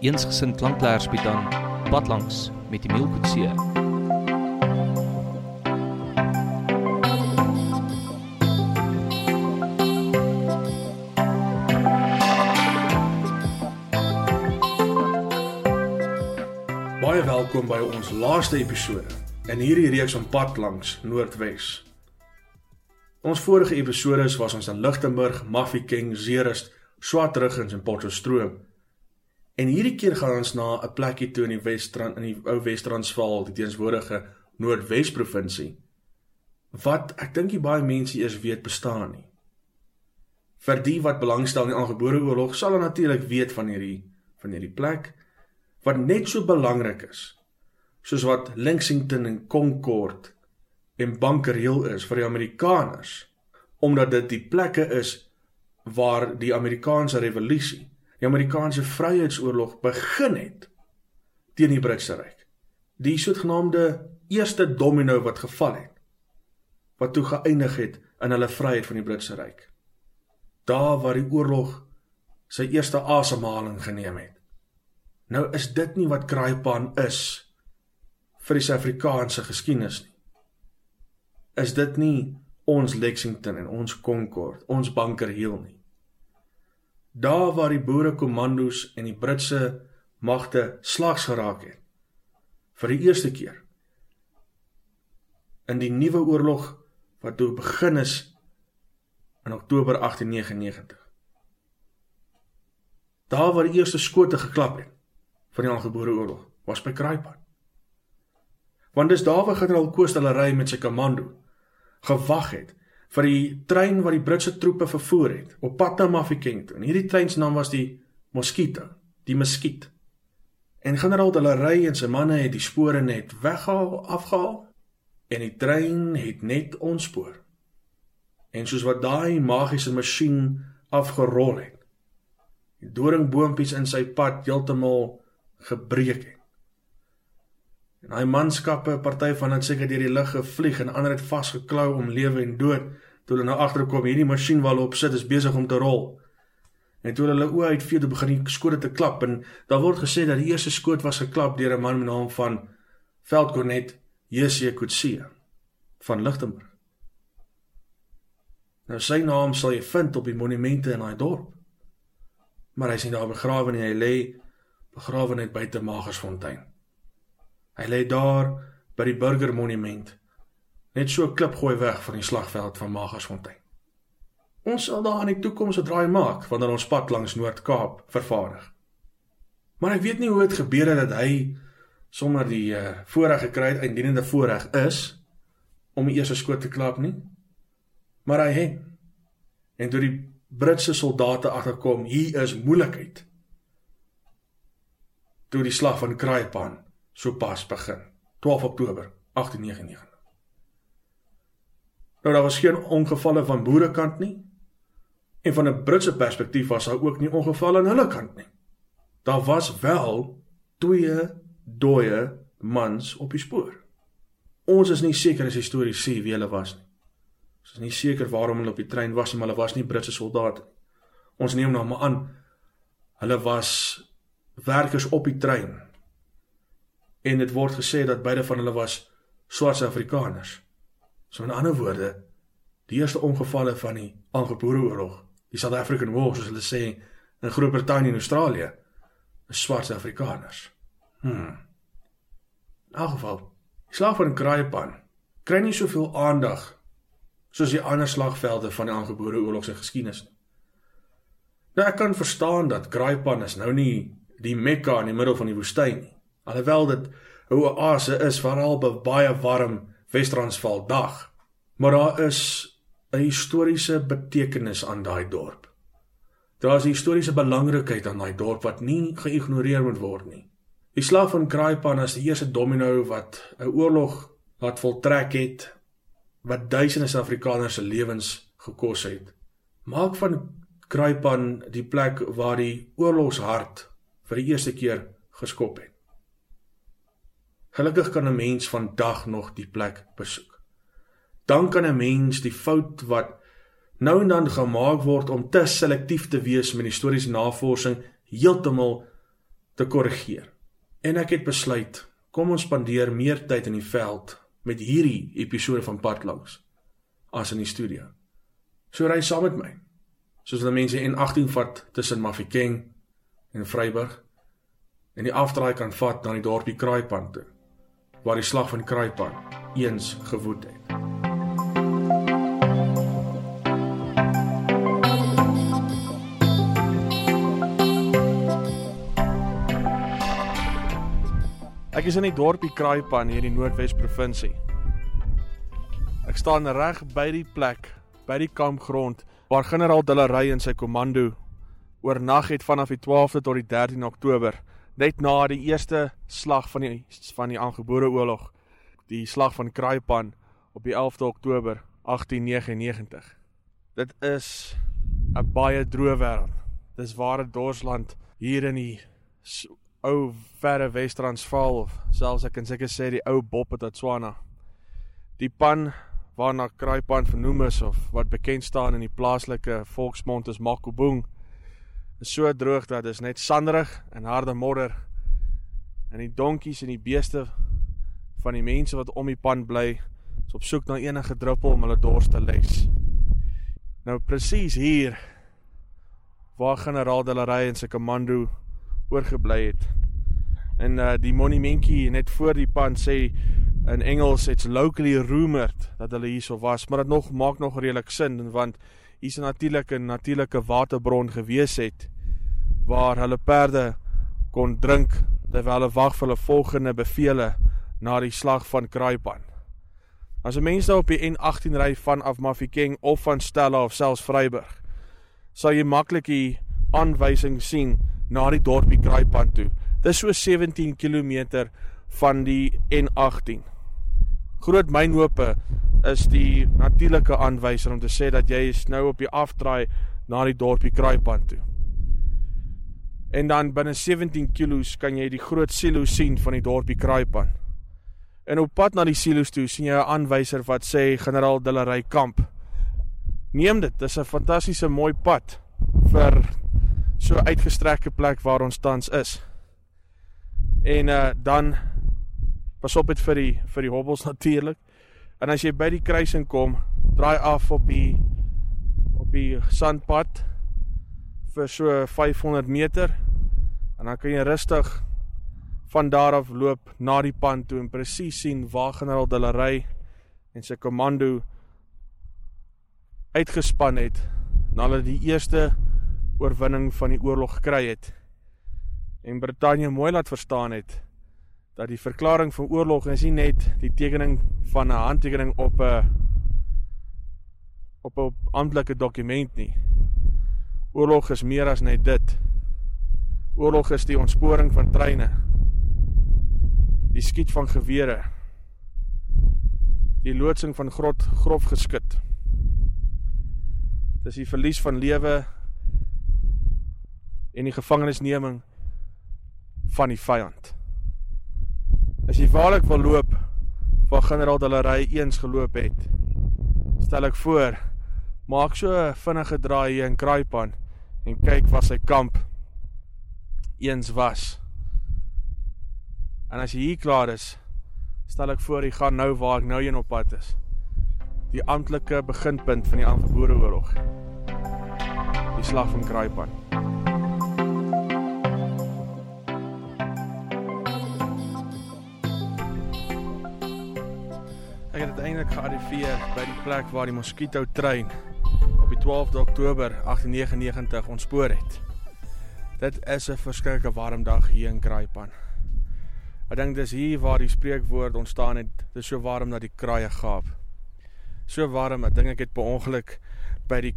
eensgesind klankleierspiet aan Padlangs met Emil Kutse. Baie welkom by ons laaste episode in hierdie reeks van Padlangs Noordwes. Ons vorige episode was ons in Lichtenburg, Mafeking, Zeerust, Swartruggens en Potchefstroom. En hierdie keer gaan ons na 'n plekkie toe in die Wesstrand in die ou Wes-Transvaal, die teenswoordige Noordwes provinsie. Wat ek dink nie baie mense eers weet bestaan nie. Vir die wat belangstel in die aangebore oorlog, sal hulle natuurlik weet van hierdie van hierdie plek wat net so belangrik is soos wat Lexington en Concord en Bunker Hill is vir die Amerikaners omdat dit die plekke is waar die Amerikaanse revolusie, die Amerikaanse vryheidsoorlog begin het teen die Britse ryk. Die sogenaamde eerste domino wat geval het wat toe geëindig het in hulle vryheid van die Britse ryk. Daar waar die oorlog sy eerste asemhaling geneem het. Nou is dit nie wat Kraaipan is vir die Suid-Afrikaanse geskiedenis nie. Is dit nie ons Lexington en ons Concord, ons Bunker Hill nie. Daar waar die boere kommandos en die Britse magte slags geraak het vir die eerste keer in die nuwe oorlog wat toe begin is in Oktober 1899. Daar waar die eerste skote geklap het van die aangebore oorlog was by Kraaipan. Want dis daar waar generaal Koos hulle ry met sy komando gewag het vir die trein wat die Britse troepe vervoer het op pad na Mafeking toe. En hierdie trein se naam was die Mosquito, die Muskiet. En generaal hulle ry en sy manne het die spore net weggehaal, afgehaal en die trein het net ontspoor. En soos wat daai magiese masjien afgerol het, die doringboompies in sy pad heeltemal gebreek het. En daai manskappe, party van hulle seker deur die lug gevlieg en ander het vasgeklou om lewe en dood. Toe hulle nou agterkom, hierdie masjien waar hulle op sit is besig om te rol. En toe hulle oë uitvee, toe begin die skote te klap en daar word gesê dat die eerste skoot was geklap deur 'n man met naam van Veldkornet J.C. Kutse van Lichtenburg. Nou sy naam sal jy vind op die monumente in daai dorp. Maar hy is nie daar begrawe nie, hy lê begrawe net buite Magersfontein. Hy lê daar by die burgermonument, net so klip gooi weg van die slagveld van Magersfontein. Ons sal daar in die toekoms 'n draai maak wanneer ons pad langs Noord-Kaap vervaardig. Maar ek weet nie hoe dit gebeur het dat hy sonder die uh, voorreg gekry het indienende voorreg is om die eerste skoot te klap nie. Maar hy het en toe die Britse soldate agterkom, hier is moeilikheid toe die slag van Kraaipan sopas begin, 12 Oktober 1899. Nou daar was geen ongevalle van boerekant nie. En van 'n Britse perspektief was daar ook nie ongevalle aan hulle kant nie. Daar was wel twee dooie mans op die spoor. Ons is nie seker as die storie sê wie hulle was nie. Ons is nie seker waarom hulle op die trein was nie, maar hulle was nie Britse soldate nie. Ons neem nou maar aan hulle was werkers op die trein. En dit word gesê dat beide van hulle was swart Afrikaners. So in ander woorde, die eerste ongevalle van die aangebore oorlog, die South African War soos hulle sê in Groot-Brittanje en Australië, is swart Afrikaners. Hm. In elk geval, die slag van Kraaipan kry nie soveel aandag soos die ander slagvelde van die aangebore oorlog se geskiedenis nie. Nou ek kan verstaan dat Kraaipan is nou nie die Mekka in die middel van die woestyn nie. Alhoewel dit 'n oase is veral by baie warm Wes-Transvaal dag, maar daar is 'n historiese betekenis aan daai dorp. Daar is 'n historiese belangrikheid aan daai dorp wat nie geïgnoreer moet word nie. Die slag van Kraaipan is die eerste domino wat 'n oorlog laat voltrek het wat duisende Suid-Afrikaners se lewens gekos het. Maak van Kraaipan die plek waar die oorlogshart vir die eerste keer geskop het. Gelukkig kan 'n mens vandag nog die plek besoek. Dan kan 'n mens die fout wat nou en dan gemaak word om te selektief te wees met historiese navorsing heeltemal te korrigeer. En ek het besluit, kom ons spandeer meer tyd in die veld met hierdie episode van Padlangs as in die studio. So ry saam met my. Soos die mense in 18 vat tussen Mafikeng en Vryburg en die afdraai kan vat na die dorpie Kraaipan toe waar die slag van Kraaipan eens gewoed het. Ek is in die dorpie Kraaipan hier in die Noordwes provinsie. Ek staan reg by die plek, by die kampgrond waar generaal Dillery en sy komando oornag het vanaf die 12de tot die 13 Oktober, net na die eerste slag van die van die aangebore oorlog, die slag van Kraaipan op die 11de Oktober 1899. Dit is 'n baie droë wêreld. Dis ware dorsland hier in die ou verre Wes-Transvaal of selfs ek kan seker sê die ou Bophuthatswana. Die pan waarna Kraaipan vernoem is of wat bekend staan in die plaaslike volksmond as Makobong is so droog dat dit net sanderig en harde modder en die donkies en die beeste van die mense wat om die pan bly is op soek na enige druppel om hulle dors te les. Nou presies hier waar generaal Delery en sy komando oorgebly het. En uh die monumentjie net voor die pand sê in Engels it's locally rumored dat hulle hierso was, maar dit nog maak nog redelik sin want hier's 'n natuurlike natuurlike waterbron gewees het waar hulle perde kon drink terwyl hulle wag vir hulle volgende bevele na die slag van Kraaipan. As 'n mens nou op die N18 ry van af Mafikeng of van Stella of selfs Vryburg, sal jy maklik die aanwysing sien na die dorpie Kraaipan toe. Dis so 17 km van die N18. Groot mynhope is die natuurlike aanwyser om te sê dat jy is nou op die afdraai na die dorpie Kraaipan toe. En dan binne 17 km kan jy die groot silo sien van die dorpie Kraaipan. En op pad na die silo's toe sien jy 'n aanwyser wat sê generaal Dillery kamp. Neem dit, dis 'n fantastiese mooi pad vir so uitgestrekte plek waar ons tans is. En uh dan pas op dit vir die vir die hobbels natuurlik. En as jy by die kruising kom, draai af op die op die sandpad vir so 500 meter. En dan kan jy rustig van daar af loop na die pand toe en presies sien waar generaal Dillery en sy komando uitgespan het na hulle die eerste oorwinning van die oorlog gekry het en Brittanje mooi laat verstaan het dat die verklaring van oorlog is nie net die tekening van 'n handtekening op 'n op 'n amptelike dokument nie. Oorlog is meer as net dit. Oorlog is die ontsporing van treine. Die skiet van gewere. Die loodsing van grot grof geskit. Dis die verlies van lewe en die gevangenisneming van die vyand. As jy waarlik wil loop waar generaal Delery eens geloop het, stel ek voor, maak so 'n vinnige draai hier in Kraaipan en kyk waar sy kamp eens was. En as jy hier klaar is, stel ek voor jy gaan nou waar ek nou heen op pad is. Die amptelike beginpunt van die aangebore oorlog. Die slag van Kraaipan. Ek het uiteindelik gearriveer by die plek waar die Mosquito trein op die 12de Oktober 1899 ontspoor het. Dit is 'n verskriklike warm dag hier in Kraaipan. Ek dink dis hier waar die spreekwoord ontstaan het, dis so warm dat die kraaie gaap. So warm, ek dink ek het per ongeluk by die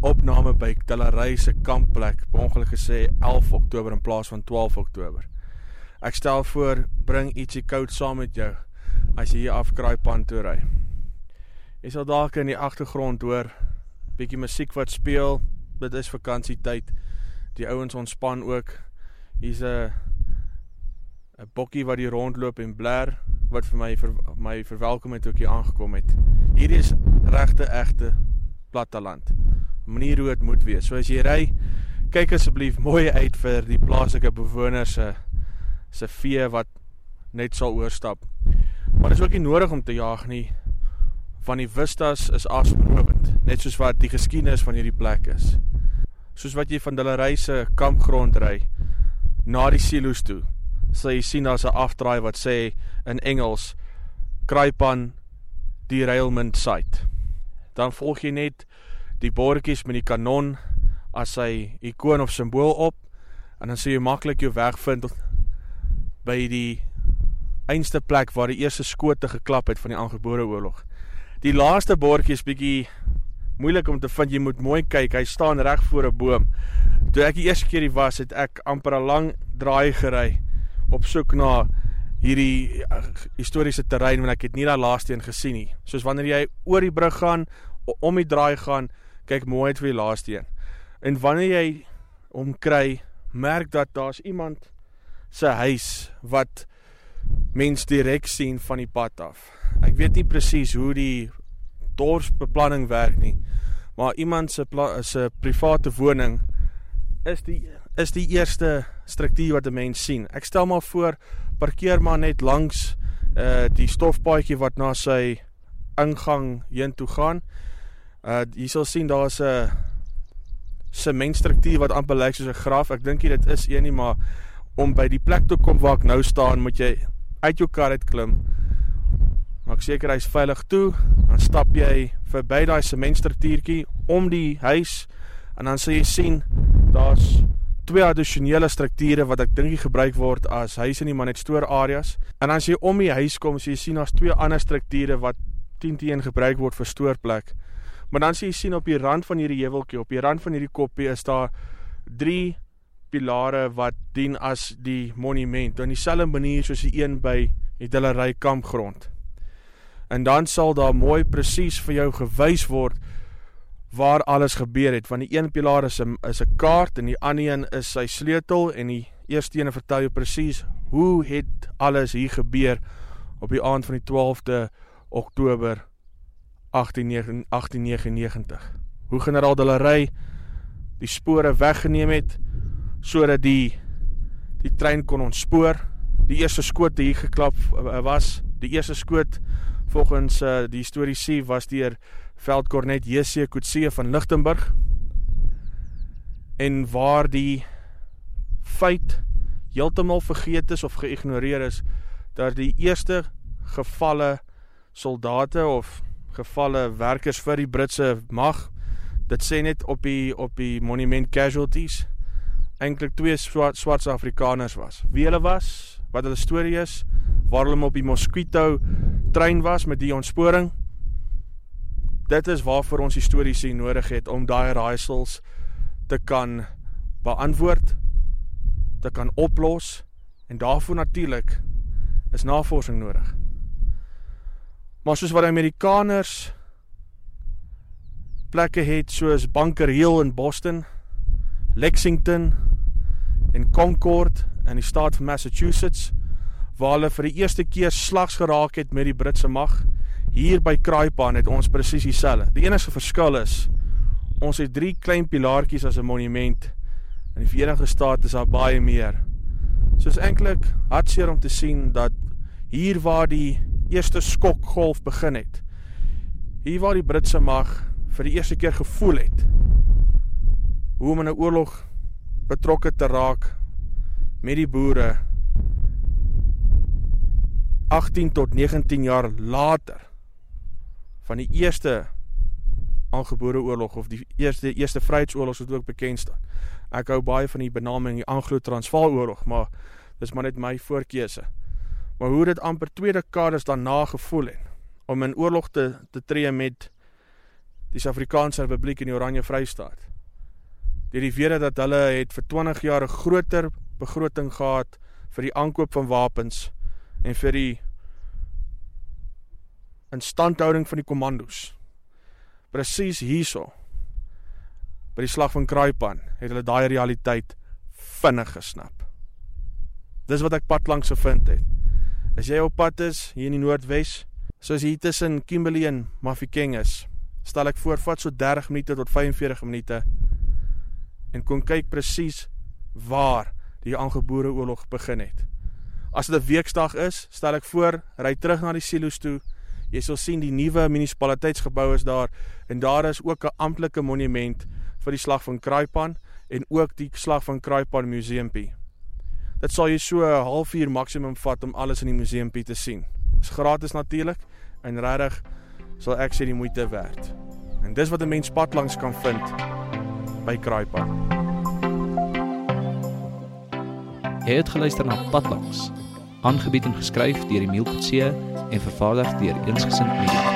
opname by Tillery se kampplek per ongeluk gesê 11 Oktober in plaas van 12 Oktober. Ek stel voor, bring ietsie koud saam met jou as jy hier afkraai pan toe ry. Jy sal dalk in die agtergrond hoor bietjie musiek wat speel. Dit is vakansietyd. Die ouens ontspan ook. Hier's 'n 'n bokkie wat hier rondloop en bler wat vir my vir my verwelkom het toe ek hier aangekom het. Hierdie is regte egte platteland. Manier hoe dit moet wees. So as jy ry, kyk asseblief mooi uit vir die plaaslike bewoners se se vee wat net sal oorstap. Maar dit is ook nie nodig om te jaag nie van die vistas is afsprobend, net soos wat die geskiedenis van hierdie plek is. Soos wat jy van hulle reise kampgrond ry na die silo's toe, sal jy sien daar's 'n afdraai wat sê in Engels Kraipan derailment site. Dan volg jy net die bordjies met die kanon as sy ikoon of simbool op en dan sê jy maklik jou weg vind by die einste plek waar die eerste skote geklap het van die aangebore oorlog. Die laaste bordjie is bietjie moeilik om te vind. Jy moet mooi kyk. Hy staan reg voor 'n boom. Toe ek die eerste keer hier was, het ek amper 'n lang draai gery op soek na hierdie uh, historiese terrein want ek het nie daai laaste een gesien nie. Soos wanneer jy oor die brug gaan, om die draai gaan, kyk mooi uit vir die laaste een. En wanneer jy hom kry, merk dat daar's iemand se huis wat mens direk sien van die pad af. Ek weet nie presies hoe die dorpsbeplanning werk nie, maar iemand se se private woning is die is die eerste struktuur wat 'n mens sien. Ek stel maar voor parkeer maar net langs uh die stofpaadjie wat na sy ingang heen toe gaan. Uh jy sal sien daar's 'n sementstruktuur wat amper lyk soos 'n graf. Ek dink dit is een nie, maar om by die plek te kom waar ek nou staan, moet jy uit jou kar uit klim. Maak seker hy's veilig toe. Dan stap jy verby daai sementstruktuurtjie om die huis en dan sal jy sien daar's twee addisionele strukture wat ek dink gebruik word as huise nie maar net stoor areas. En as jy om die huis kom, sal jy sien daar's twee ander strukture wat 10 teen gebruik word vir stoorplek. Maar dan sien jy sien op die rand van hierdie heuweltjie, op die rand van hierdie koppie is daar drie pilare wat dien as die monument, in dieselfde manier soos die een by die Dillery kampgrond. En dan sal daar mooi presies vir jou gewys word waar alles gebeur het, want die een pilaar is 'n is 'n kaart en die ander een is sy sleutel en die eerste een vertel jou presies hoe het alles hier gebeur op die aand van die 12de Oktober 1899. Hoe generaal Dillery die spore weggeneem het sodat die die trein kon ontspoor. Die eerste skoot hier geklap eh, was, die eerste skoot volgens uh, die historiese was deur veldkornet JC Kutse van Lichtenburg. En waar die feit heeltemal vergeet is of geïgnoreer is dat die eerste gevalle soldate of gevalle werkers vir die Britse mag dit sê net op die op die monument casualties eintlik twee swart swart Afrikaners was. Wie hulle was, wat hulle storie is, waar hulle op die Mosquito trein was met die ontsporing. Dit is waarvoor ons histories nodig het om daai raaisels te kan beantwoord, te kan oplos en daarvoor natuurlik is navorsing nodig. Maar soos wat die Amerikaners plekke het soos Bunker Hill in Boston, Lexington en Concord in die staat van Massachusetts waar hulle vir die eerste keer slags geraak het met die Britse mag. Hier by Kraaipan het ons presies dieselfde. Die enigste verskil is ons het drie klein pilaartjies as 'n monument. In die Verenigde State is daar baie meer. Soos eintlik hartseer om te sien dat hier waar die eerste skokgolf begin het, hier waar die Britse mag vir die eerste keer gevoel het hoe om in 'n oorlog betrokke te raak met die boere 18 tot 19 jaar later van die eerste aangebore oorlog of die eerste eerste vryheidsoorlog wat ook bekend staan. Ek hou baie van die benaming die Anglo-Transvaal oorlog, maar dis maar net my voorkeuse. Maar hoe dit amper twee dekades daarna gevoel het om in oorlog te te tree met die Suid-Afrikaanse Republiek en die Oranje Vrystaat deur die wete dat hulle het vir 20 jaar 'n groter begroting gehad vir die aankoop van wapens en vir die instandhouding van die kommandos. Presies hierso by die slag van Kraaipan het hulle daai realiteit vinnig gesnap. Dis wat ek pad langs gevind het. As jy op pad is hier in die Noordwes, soos hier tussen Kimberley en Mafeking is, stel ek voor vat so 30 minute tot 45 minute en kon kyk presies waar die aangebore oorlog begin het. As dit 'n weeksdag is, stel ek voor, ry terug na die silo's toe. Jy sal sien die nuwe munisipaliteitsgebou is daar en daar is ook 'n amptelike monument vir die slag van Kraaipan en ook die slag van Kraaipan Museumpie. Dit sal jy so 'n halfuur maksimum vat om alles in die museumpie te sien. Dit is gratis natuurlik en regtig sal ek sê die moeite werd. En dis wat 'n mens pad langs kan vind by Kraaipan. Jy het geluister na Padlangs, aangebied en geskryf deur Emile Kutse en vervaardig deur Eensgesind Media.